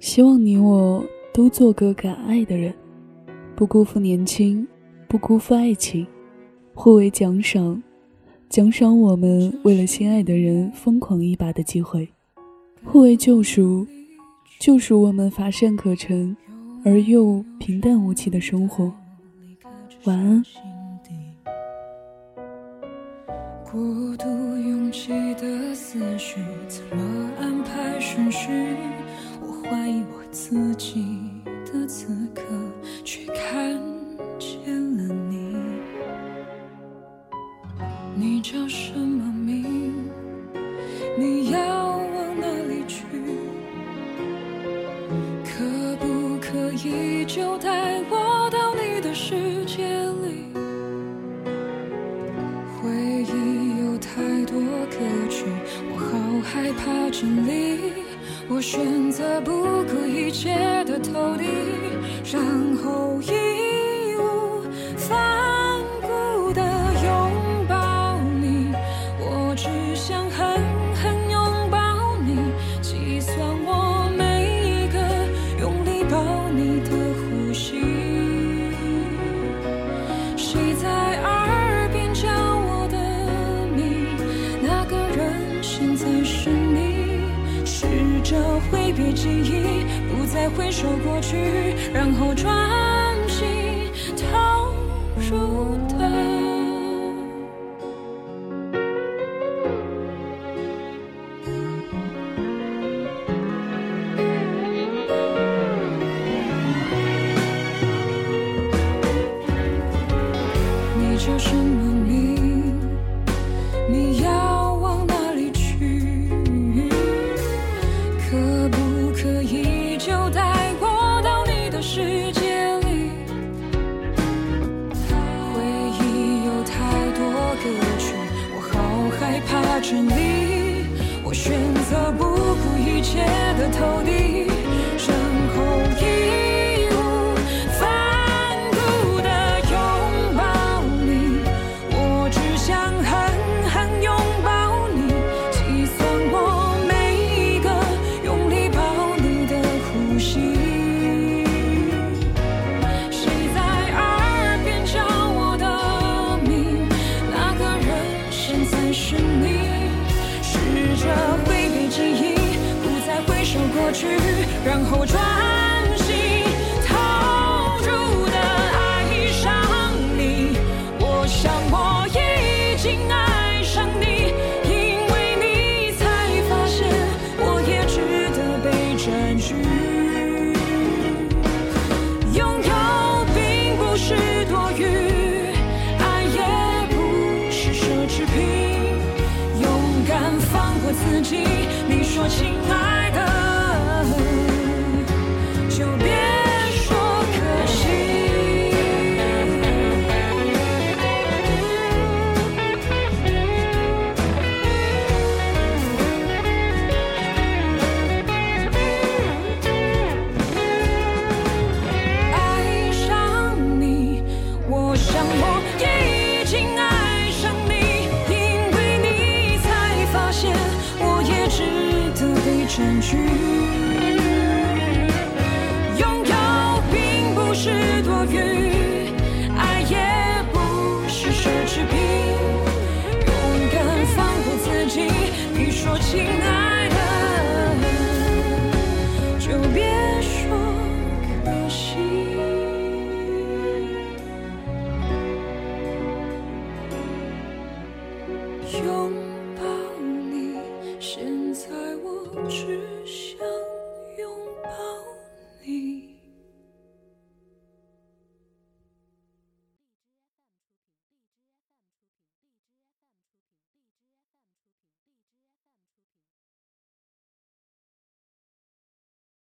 希望你我都做个敢爱的人，不辜负年轻，不辜负爱情，互为奖赏，奖赏我们为了心爱的人疯狂一把的机会；互为救赎，救赎我们乏善可陈而又平淡无奇的生活。晚安。过度拥挤的思绪，怎么安排顺序？我怀疑我自己的此刻，却看见了你。你叫什么名？你要往哪里去？可不可以就带我到你的世界里？回忆有太多歌曲，我好害怕整理。我选择不顾一切的投递，然后义无反顾的拥抱你。我只想狠狠拥抱你，计算我每一个用力抱你的呼吸。谁在别记忆，不再回首过去，然后专心投入的。你叫什么选择不顾一切的投递，去，然后专心投入的爱上你。我想我已经爱上你，因为你才发现我也值得被占据。拥有并不是多余，爱也不是奢侈品。勇敢放过自己，占据。拥有并不是多余，爱也不是奢侈品。勇敢放过自己，你说亲爱的。就别说可惜。拥我只想拥抱你。